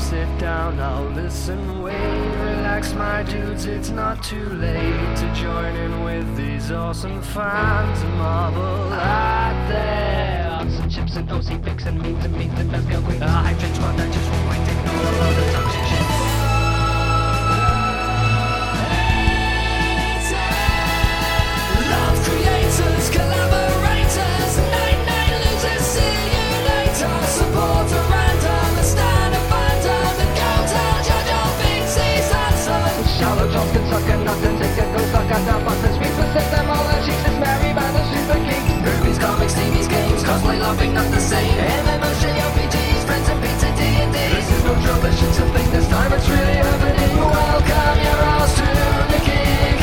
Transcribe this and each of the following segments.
sit down, I'll listen, wait, relax, my dudes, it's not too late to join in with these awesome fans and marvel there. Some chips and OC fix and memes and memes and best queen. A hype train squad that just won't quite ignore all the toxic a go stuck at that button. Sweet set them all and she's just married by the super geeks. Movies, comics, TVs, games, cosplay, loving, not the same. MMOs, JRPGs, friends and pizza, D&D. This is no trouble, it's a thing this time, it's really happening. Welcome, your ass to the Geek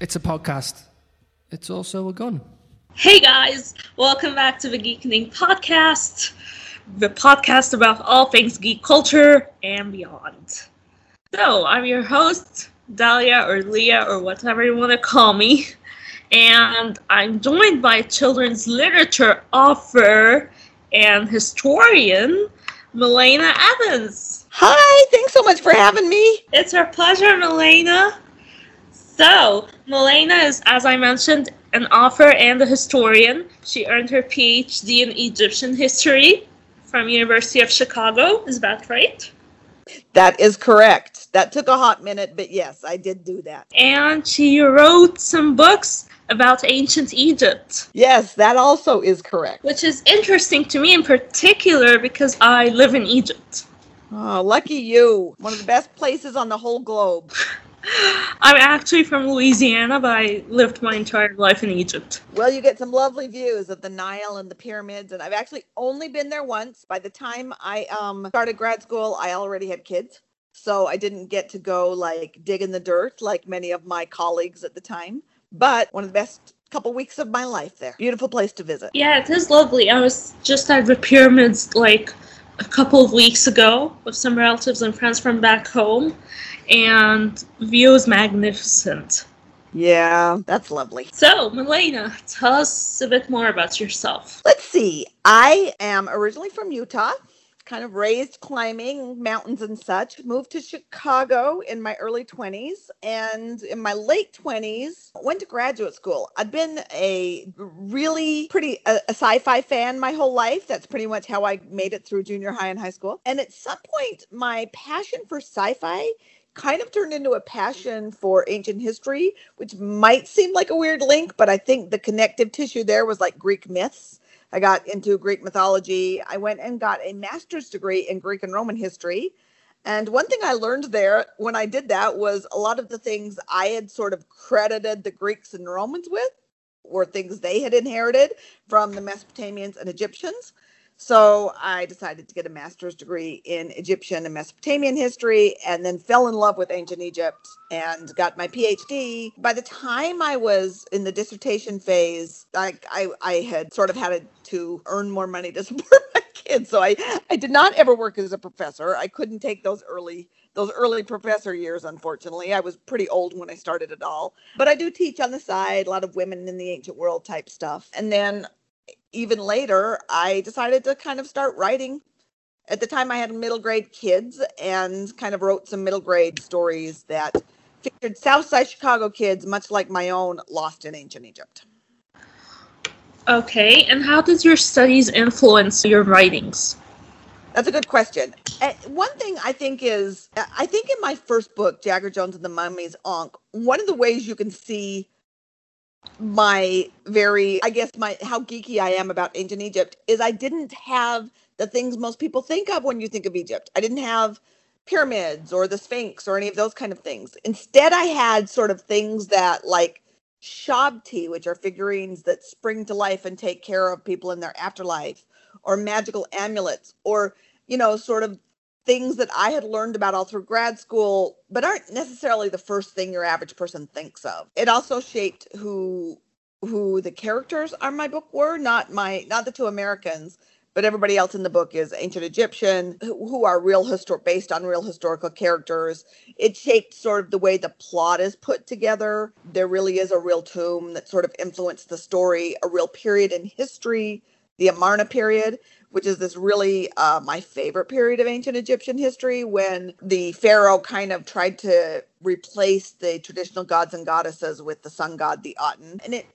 It's a podcast. It's also a gun. Hey guys, welcome back to the Geekening Podcast, the podcast about all things geek culture and beyond. So, I'm your host, Dahlia or Leah or whatever you want to call me, and I'm joined by children's literature author and historian, Malayna Evans. Hi, thanks so much for having me. It's our pleasure, Malayna. So, Malayna is, as I mentioned, an author and a historian. She earned her PhD in Egyptian history from University of Chicago. Is that right? That is correct. That took a hot minute, but yes, I did do that. And she wrote some books about ancient Egypt, Yes, that also is correct. which is interesting to me in particular because I live in Egypt. Oh, lucky you. One of the best places on the whole globe. I'm actually from Louisiana, but I lived my entire life in Egypt. Well, you get some lovely views of the Nile and the pyramids, and I've actually only been there once. By the time I um started grad school, I already had kids. So I didn't get to go like dig in the dirt like many of my colleagues at the time. But one of the best couple weeks of my life there. Beautiful place to visit. Yeah, it is lovely. I was just at the pyramids like a couple of weeks ago with some relatives and friends from back home, and view is magnificent. Yeah, that's lovely. So, Malayna, tell us a bit more about yourself. Let's see. I am originally from Utah, kind of raised climbing mountains and such. Moved to Chicago in my early 20s, and in my late 20s, went to graduate school. I'd been a really pretty a, a sci-fi fan my whole life. That's pretty much how I made it through junior high and high school. And at some point, my passion for sci-fi kind of turned into a passion for ancient history, which might seem like a weird link, but I think the connective tissue there was like Greek myths. I got into Greek mythology. I went and got a master's degree in Greek and Roman history. And one thing I learned there when I did that was a lot of the things I had sort of credited the Greeks and Romans with were things they had inherited from the Mesopotamians and Egyptians. So I decided to get a master's degree in Egyptian and Mesopotamian history and then fell in love with ancient Egypt and got my PhD. By the time I was in the dissertation phase, I, I, I had sort of had to earn more money to support my kids. So I, I did not ever work as a professor. I couldn't take those early those early professor years unfortunately i was pretty old when i started it all but i do teach on the side a lot of women in the ancient world type stuff and then even later, I decided to kind of start writing. At the time, I had middle grade kids and kind of wrote some middle grade stories that featured Southside Chicago kids, much like my own, lost in ancient Egypt. Okay, and how does your studies influence your writings? That's a good question. Uh, one thing I think is, I think in my first book, Jagger Jones and the Mummy's Ankh, one of the ways you can see my very i guess my how geeky i am about ancient egypt is i didn't have the things most people think of when you think of egypt. I didn't have pyramids or the sphinx or any of those kind of things. Instead i had sort of things that like shabti which are figurines that spring to life and take care of people in their afterlife or magical amulets or you know sort of things that I had learned about all through grad school, but aren't necessarily the first thing your average person thinks of. It also shaped who who the characters on my book were, not my not the two Americans, but everybody else in the book is ancient Egyptian, who, who are real histor based on real historical characters. It shaped sort of the way the plot is put together. There really is a real tomb that sort of influenced the story, a real period in history the Amarna period, which is this really uh, my favorite period of ancient Egyptian history when the pharaoh kind of tried to replace the traditional gods and goddesses with the sun god, the Aten. And it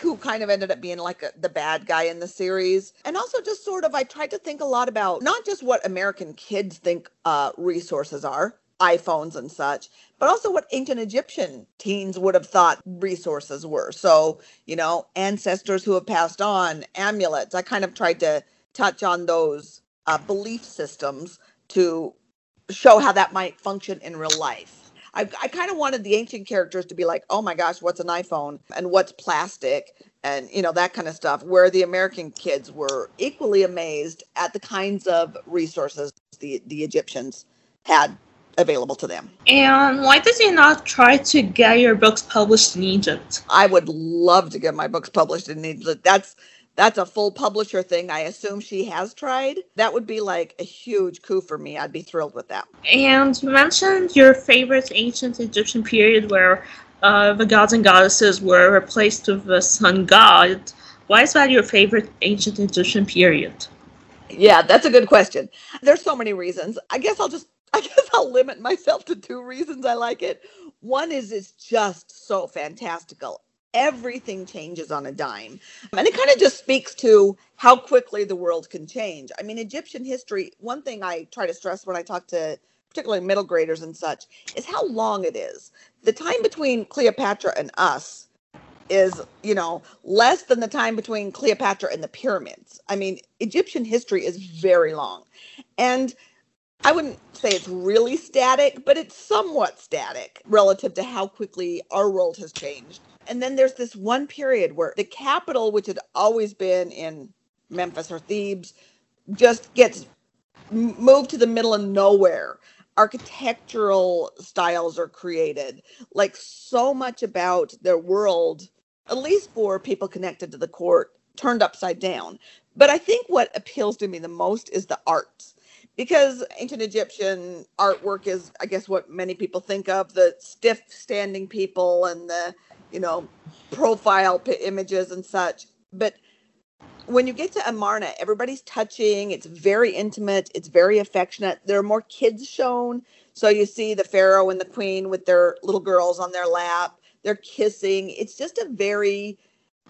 who kind of ended up being like a, the bad guy in the series. And also just sort of I tried to think a lot about not just what American kids think uh, resources are, iPhones and such, but also what ancient Egyptian teens would have thought resources were. So, you know, ancestors who have passed on, amulets. I kind of tried to touch on those uh, belief systems to show how that might function in real life. I, I kind of wanted the ancient characters to be like, oh my gosh, what's an iPhone and what's plastic and you know that kind of stuff. Where the American kids were equally amazed at the kinds of resources the the Egyptians had available to them. And why did you not try to get your books published in Egypt? I would love to get my books published in Egypt. That's that's a full publisher thing. I assume she has tried. That would be like a huge coup for me. I'd be thrilled with that. And you mentioned your favorite ancient Egyptian period where uh, the gods and goddesses were replaced with the sun god. Why is that your favorite ancient Egyptian period? Yeah, that's a good question. There's so many reasons. I guess I'll just I guess I'll limit myself to two reasons I like it. One is it's just so fantastical everything changes on a dime. And it kind of just speaks to how quickly the world can change. I mean, Egyptian history, one thing I try to stress when I talk to particularly middle graders and such is how long it is. The time between Cleopatra and us is, you know, less than the time between Cleopatra and the pyramids. I mean, Egyptian history is very long. And I wouldn't say it's really static, but it's somewhat static relative to how quickly our world has changed. And then there's this one period where the capital, which had always been in Memphis or Thebes, just gets moved to the middle of nowhere. Architectural styles are created, like so much about their world, at least for people connected to the court, turned upside down. But I think what appeals to me the most is the arts because ancient Egyptian artwork is, I guess, what many people think of the stiff standing people and the you know, profile images and such. But when you get to Amarna, everybody's touching. It's very intimate. It's very affectionate. There are more kids shown. So you see the pharaoh and the queen with their little girls on their lap. They're kissing. It's just a very,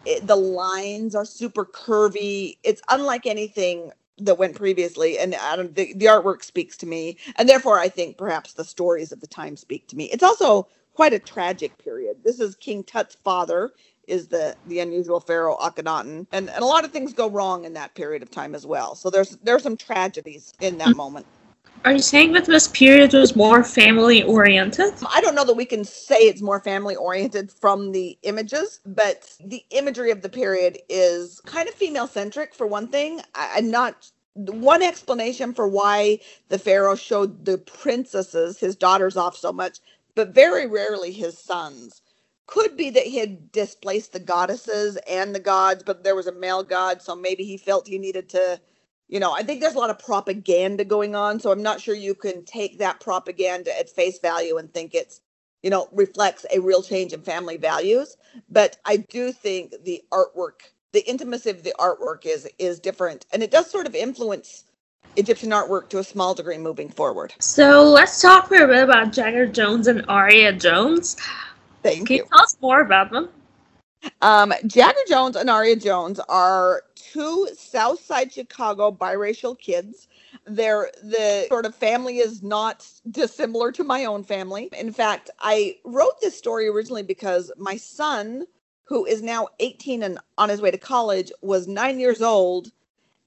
it, the lines are super curvy. It's unlike anything that went previously. And I don't, the, the artwork speaks to me. And therefore, I think perhaps the stories of the time speak to me. It's also quite a tragic period. This is King Tut's father is the the unusual pharaoh Akhenaten, and and a lot of things go wrong in that period of time as well. So there's there's some tragedies in that mm-hmm. moment. Are you saying that this period was more family oriented? I don't know that we can say it's more family oriented from the images, but the imagery of the period is kind of female centric for one thing. I, I'm not one explanation for why the pharaoh showed the princesses, his daughters, off so much but very rarely his sons. Could be that he had displaced the goddesses and the gods, but there was a male god, so maybe he felt he needed to, you know, I think there's a lot of propaganda going on, so I'm not sure you can take that propaganda at face value and think it's, you know, reflects a real change in family values. But I do think the artwork, the intimacy of the artwork is is different, and it does sort of influence Egyptian artwork to a small degree moving forward. So let's talk a bit about Jagger Jones and Aria Jones. Thank Can you. you tell us more about them? Um, Jagger Jones and Aria Jones are two South Side Chicago biracial kids. They're the sort of family is not dissimilar to my own family. In fact, I wrote this story originally because my son, who is now 18 and on his way to college, was nine years old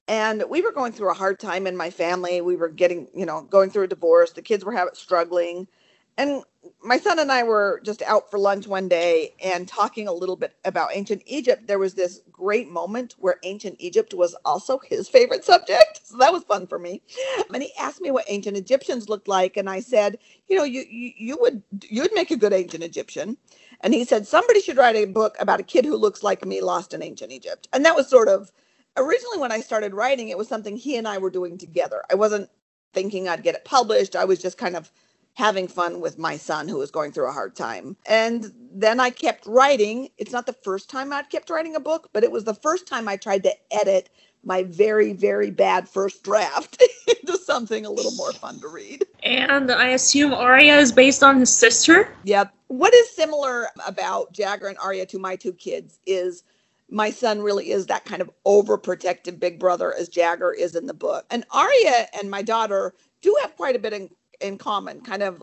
and we were going through a hard time in my family. We were getting you know going through a divorce. The kids were having struggling. And my son and i were just out for lunch one day and talking a little bit about ancient egypt. There was this great moment where ancient egypt was also his favorite subject. So that was fun for me. And he asked me what ancient egyptians looked like. And i said you know you you, you would you'd make a good ancient egyptian. And he said somebody should write a book about a kid who looks like me lost in ancient egypt. And that was sort of originally when I started writing, it was something he and I were doing together. I wasn't thinking I'd get it published. I was just kind of having fun with my son who was going through a hard time. And then I kept writing. It's not the first time I'd kept writing a book, but it was the first time I tried to edit my very, very bad first draft into something a little more fun to read. And I assume Arya is based on his sister. Yep. What is similar about Jagger and Arya to my two kids is my son really is that kind of overprotective big brother as Jagger is in the book. And Arya and my daughter do have quite a bit in, in common, kind of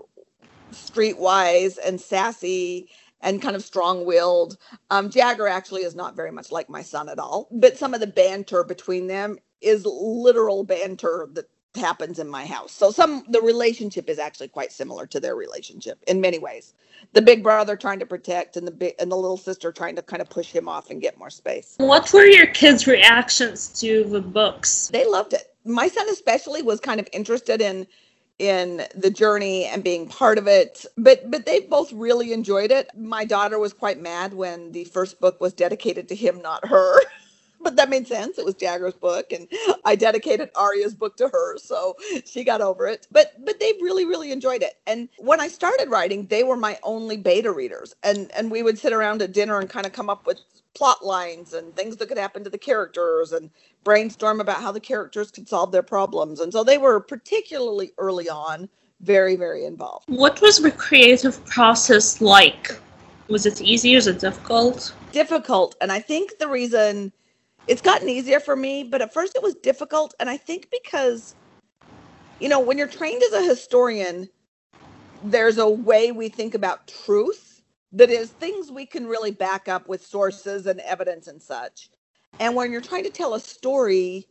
streetwise and sassy and kind of strong-willed. Um, Jagger actually is not very much like my son at all, but some of the banter between them is literal banter that happens in my house. So some the relationship is actually quite similar to their relationship in many ways. The big brother trying to protect and the big and the little sister trying to kind of push him off and get more space. What were your kids' reactions to the books? They loved it. My son especially was kind of interested in in the journey and being part of it but but they both really enjoyed it my daughter was quite mad when the first book was dedicated to him not her but that made sense it was jagger's book and i dedicated arya's book to her so she got over it but but they really really enjoyed it and when i started writing they were my only beta readers and and we would sit around at dinner and kind of come up with plot lines and things that could happen to the characters and brainstorm about how the characters could solve their problems. And so they were particularly early on very, very involved. What was the creative process like? Was it easy? Was it difficult? Difficult. And I think the reason it's gotten easier for me, but at first it was difficult. And I think because, you know, when you're trained as a historian, there's a way we think about truth that is things we can really back up with sources and evidence and such. And when you're trying to tell a story,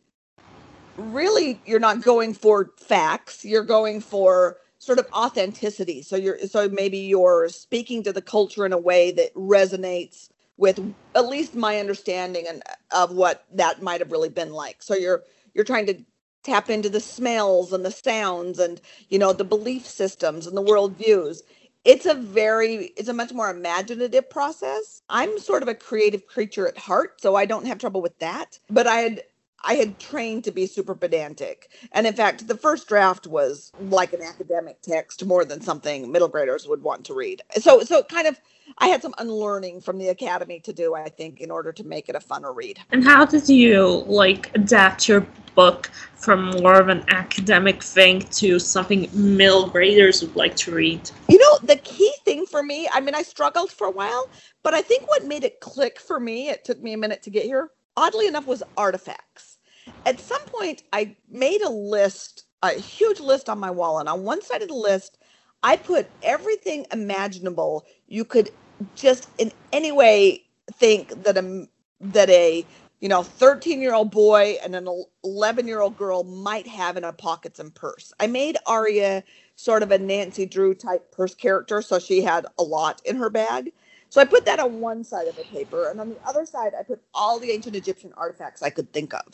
really you're not going for facts, you're going for sort of authenticity. So you're so maybe you're speaking to the culture in a way that resonates with at least my understanding and of what that might have really been like. So you're you're trying to tap into the smells and the sounds and you know the belief systems and the world views it's a very it's a much more imaginative process. I'm sort of a creative creature at heart so i don't have trouble with that. But i had i had trained to be super pedantic. And in fact the first draft was like an academic text more than something middle graders would want to read. So so kind of i had some unlearning from the academy to do i think in order to make it a funner read. And how did you like adapt your book from more of an academic thing to something middle graders would like to read? You know, the key thing for me, I mean, I struggled for a while, but I think what made it click for me, it took me a minute to get here, oddly enough, was artifacts. At some point, I made a list, a huge list on my wall, and on one side of the list, I put everything imaginable you could just in any way think that a that a you know 13 year old boy and an 11 year old girl might have in a pockets and purse i made aria sort of a nancy drew type purse character so she had a lot in her bag so i put that on one side of the paper and on the other side i put all the ancient egyptian artifacts i could think of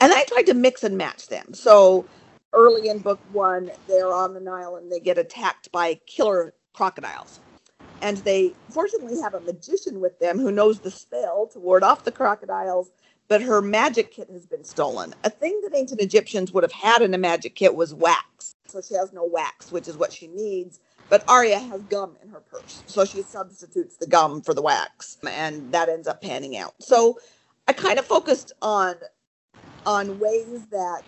and i tried to mix and match them so early in book one they're on the nile and they get attacked by killer crocodiles and they fortunately have a magician with them who knows the spell to ward off the crocodiles but her magic kit has been stolen. A thing that ancient Egyptians would have had in a magic kit was wax. So she has no wax, which is what she needs. But Arya has gum in her purse. So she substitutes the gum for the wax. And that ends up panning out. So I kind of focused on on ways that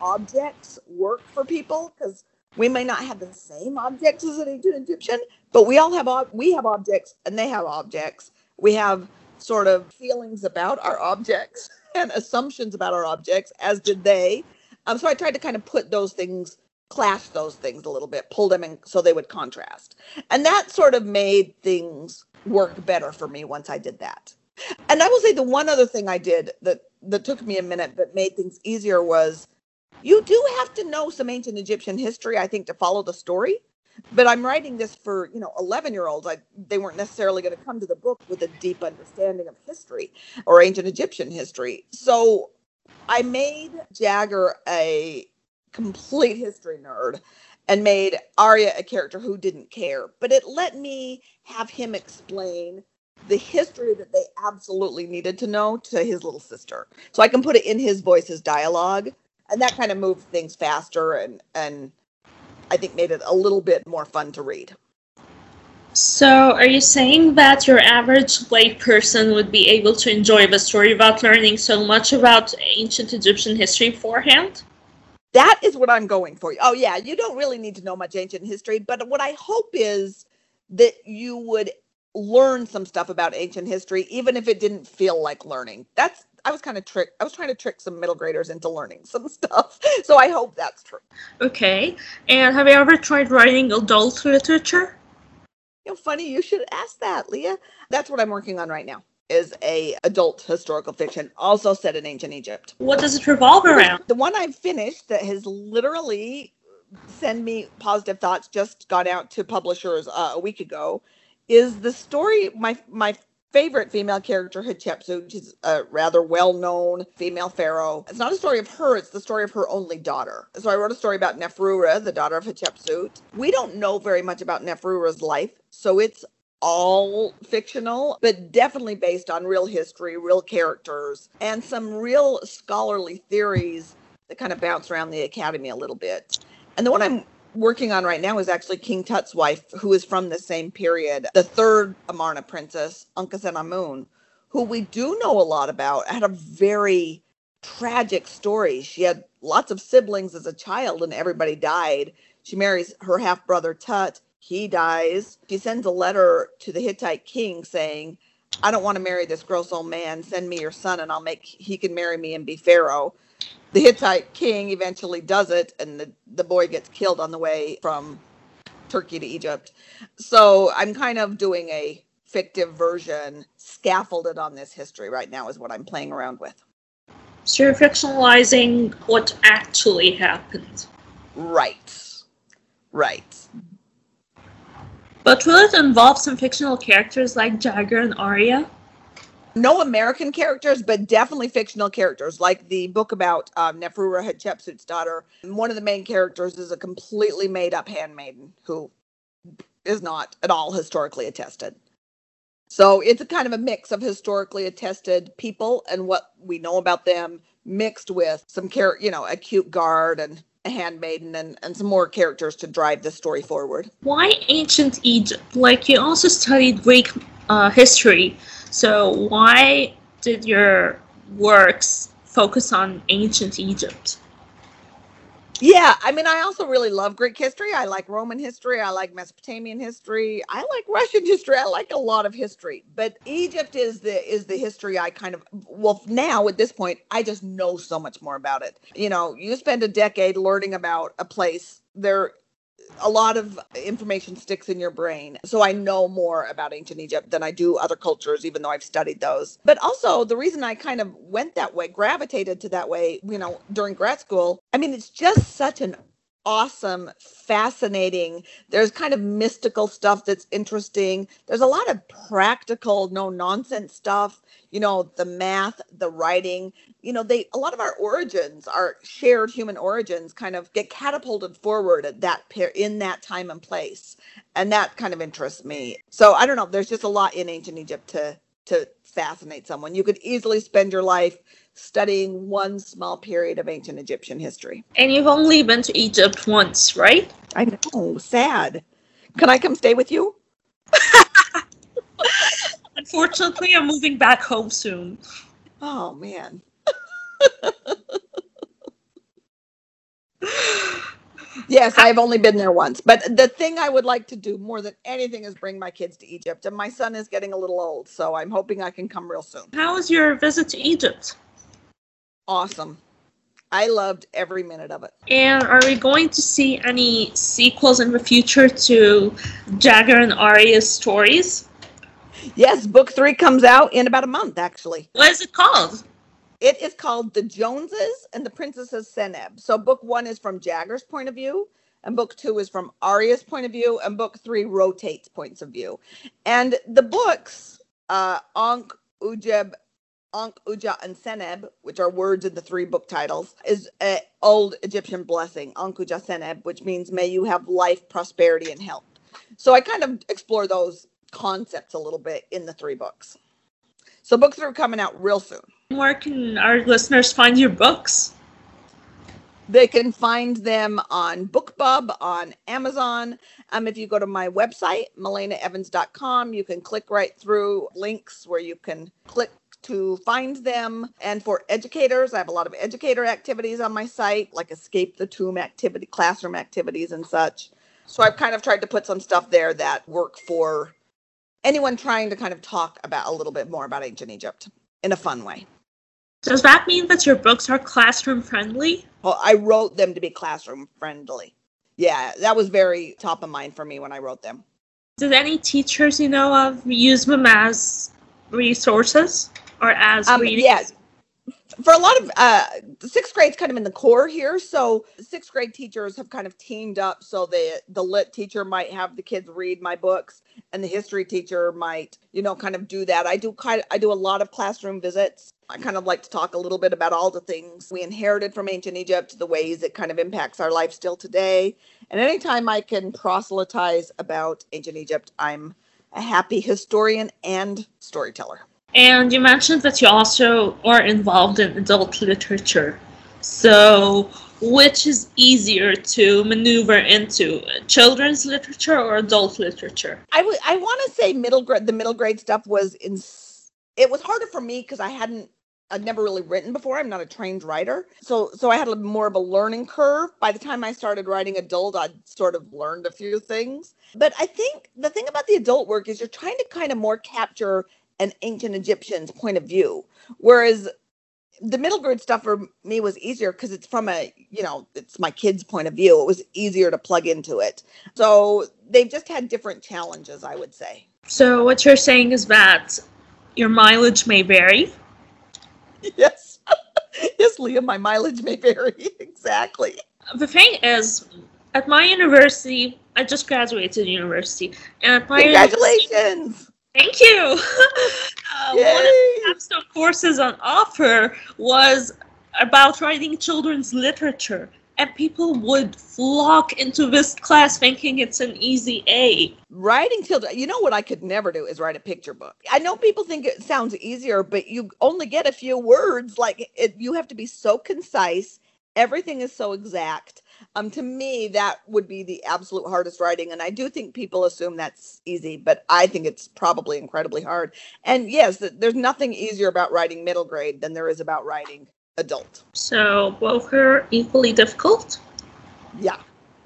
objects work for people because we may not have the same objects as an ancient Egyptian, but we all have we have objects and they have objects. We have sort of feelings about our objects and assumptions about our objects, as did they. Um, so I tried to kind of put those things, clash those things a little bit, pull them in so they would contrast. And that sort of made things work better for me once I did that. And I will say the one other thing I did that that took me a minute but made things easier was you do have to know some ancient Egyptian history, I think, to follow the story but i'm writing this for you know 11 year olds I, they weren't necessarily going to come to the book with a deep understanding of history or ancient egyptian history so i made jagger a complete history nerd and made Arya a character who didn't care but it let me have him explain the history that they absolutely needed to know to his little sister so i can put it in his voice his dialogue and that kind of moved things faster and and I think made it a little bit more fun to read. So, are you saying that your average layperson would be able to enjoy the story without learning so much about ancient Egyptian history beforehand? That is what I'm going for. Oh, yeah, you don't really need to know much ancient history, but what I hope is that you would learn some stuff about ancient history, even if it didn't feel like learning. That's I was kind of trick. I was trying to trick some middle graders into learning some stuff. So I hope that's true. Okay. And have you ever tried writing adult literature? You know, funny you should ask that, Leah. That's what I'm working on right now. Is a adult historical fiction, also set in ancient Egypt. What does it revolve around? The one I've finished that has literally send me positive thoughts just got out to publishers uh, a week ago is the story my my favorite female character Hatshepsut she's a rather well-known female pharaoh it's not a story of her it's the story of her only daughter so I wrote a story about Neferura the daughter of Hatshepsut we don't know very much about Neferura's life so it's all fictional, but definitely based on real history, real characters, and some real scholarly theories that kind of bounce around the academy a little bit. And the one I'm working on right now is actually King Tut's wife, who is from the same period, the third Amarna princess, Ankhesenamun, who we do know a lot about, had a very tragic story. She had lots of siblings as a child, and everybody died. She marries her half brother Tut. He dies. She sends a letter to the Hittite king saying, I don't want to marry this gross old man. Send me your son, and I'll make he can marry me and be pharaoh the Hittite king eventually does it, and the, the boy gets killed on the way from Turkey to Egypt. So I'm kind of doing a fictive version, scaffolded on this history right now, is what I'm playing around with. So you're fictionalizing what actually happened. Right. Right. But will it involve some fictional characters like Jagger and Arya? no American characters, but definitely fictional characters, like the book about um, Neferura Hatshepsut's daughter. One of the main characters is a completely made up handmaiden who is not at all historically attested. So it's a kind of a mix of historically attested people and what we know about them, mixed with some care, you know, a cute guard and handmaiden and, and some more characters to drive the story forward. Why ancient Egypt? Like you also studied Greek uh, history. So why did your works focus on ancient Egypt? Yeah, I mean, I also really love Greek history. I like Roman history. I like Mesopotamian history. I like Russian history. I like a lot of history. But Egypt is the is the history I kind of well now at this point I just know so much more about it. You know, you spend a decade learning about a place. There a lot of information sticks in your brain. So I know more about ancient Egypt than I do other cultures, even though I've studied those. But also, the reason I kind of went that way, gravitated to that way, you know, during grad school, I mean, it's just such an awesome, fascinating. There's kind of mystical stuff that's interesting. There's a lot of practical, no nonsense stuff. You know, the math, the writing. You know, they a lot of our origins, our shared human origins, kind of get catapulted forward at that pair in that time and place, and that kind of interests me. So I don't know. There's just a lot in ancient Egypt to to fascinate someone. You could easily spend your life studying one small period of ancient Egyptian history. And you've only been to Egypt once, right? I know, sad. Can I come stay with you? Unfortunately, I'm moving back home soon. Oh, man. yes, I've only been there once. But the thing I would like to do more than anything is bring my kids to Egypt. And my son is getting a little old, so I'm hoping I can come real soon. How was your visit to Egypt? Awesome. I loved every minute of it. And are we going to see any sequels in the future to Jagger and Arya's stories? Yes, book three comes out in about a month, actually. What is it called? It is called The Joneses and the Princess of Seneb. So book one is from Jagger's point of view, and book two is from Arya's point of view, and book three rotates points of view. And the books, uh, Ankh, Ujeb, Ankh, Uja, and Seneb, which are words in the three book titles, is an old Egyptian blessing, Ankh, Uja, Seneb, which means may you have life, prosperity, and health. So I kind of explore those concepts a little bit in the three books. So book three coming out real soon. Where can our listeners find your books? They can find them on BookBub, on Amazon. Um, if you go to my website, malaynaevans.com, you can click right through links where you can click to find them. And for educators, I have a lot of educator activities on my site, like Escape the Tomb activity, classroom activities, and such. So I've kind of tried to put some stuff there that work for anyone trying to kind of talk about a little bit more about ancient Egypt in a fun way. Does that mean that your books are classroom friendly? Well, I wrote them to be classroom friendly. Yeah, that was very top of mind for me when I wrote them. Did any teachers you know of use them as resources or as Um, yeah, for a lot of uh, sixth grade's kind of in the core here, so sixth grade teachers have kind of teamed up. So the the lit teacher might have the kids read my books, and the history teacher might, you know, kind of do that. I do kind I do a lot of classroom visits. I kind of like to talk a little bit about all the things we inherited from ancient Egypt, the ways it kind of impacts our life still today. And anytime I can proselytize about ancient Egypt, I'm a happy historian and storyteller. And you mentioned that you also are involved in adult literature. So, which is easier to maneuver into, children's literature or adult literature? I I want to say middle grade the middle grade stuff was in it was harder for me because I hadn't I'd never really written before. I'm not a trained writer. So so I had a more of a learning curve. By the time I started writing adult, I'd sort of learned a few things. But I think the thing about the adult work is you're trying to kind of more capture an ancient Egyptian's point of view. Whereas the middle grade stuff for me was easier because it's from a you know it's my kids point of view. It was easier to plug into it. So they've just had different challenges i would say. So, what you're saying is that your mileage may vary. yes. Yes leah my mileage may vary. Exactly. The thing is, at my university, I just graduated university, and at my congratulations thank you. uh, one of the capstone courses on offer was about writing children's literature, and people would flock into this class thinking it's an easy A. writing children you know what i could never do is write a picture book i know people think it sounds easier but you only get a few words like it, you have to be so concise everything is so exact um to me that would be the absolute hardest writing and i do think people assume that's easy but i think it's probably incredibly hard. And yes there's nothing easier about writing middle grade than there is about writing adult. So both are equally difficult. yeah.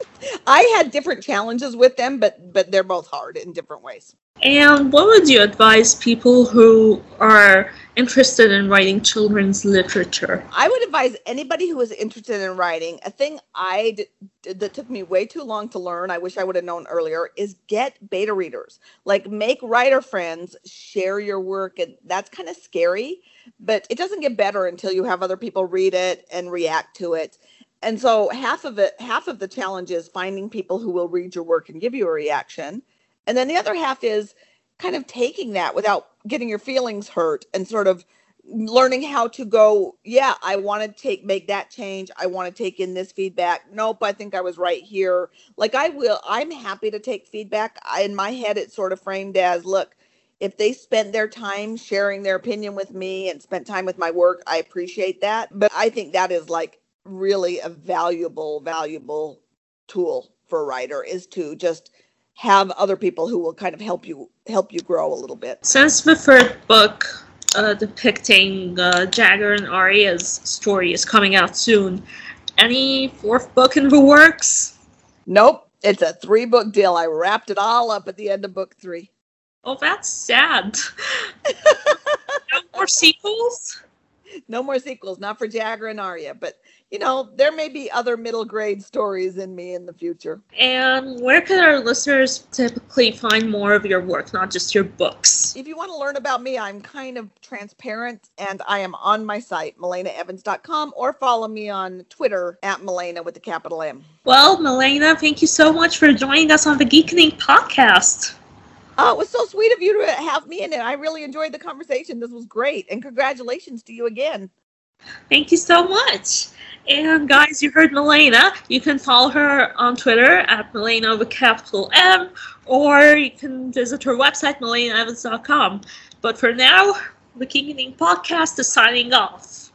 I had different challenges with them but but they're both hard in different ways. And what would you advise people who are interested in writing children's literature? I would advise anybody who is interested in writing. A thing I did that took me way too long to learn. I wish I would have known earlier. Is get beta readers. Like make writer friends share your work, and that's kind of scary, but it doesn't get better until you have other people read it and react to it. And so half of it, half of the challenge is finding people who will read your work and give you a reaction, and then the other half is kind of taking that without getting your feelings hurt and sort of learning how to go yeah i want to take make that change. I want to take in this feedback. Nope i think i was right here. Like i will i'm happy to take feedback. I, in my head it's sort of framed as look if they spent their time sharing their opinion with me and spent time with my work i appreciate that. But i think that is like really a valuable valuable tool for a writer is to just have other people who will kind of help you help you grow a little bit Since the third book uh, depicting uh, Jagger and Arya's story is coming out soon, any fourth book in the works? Nope. It's a three book deal. I wrapped it all up at the end of book three. Oh, that's sad. no more sequels? No more sequels, not for Jagger and Arya. But, you know, there may be other middle grade stories in me in the future. And where can our listeners typically find more of your work, not just your books? If you want to learn about me, I'm kind of transparent and I am on my site, malaynaevans.com, or follow me on Twitter at Malayna with the capital M. Well, Malayna, thank you so much for joining us on the Geekening podcast. Oh, it was so sweet of you to have me in it. I really enjoyed the conversation. This was great. And congratulations to you again. Thank you so much. And guys, you heard Malayna. You can follow her on Twitter at Malayna with capital M, or you can visit her website, malaynaevans.com. But for now, the Geekening podcast is signing off.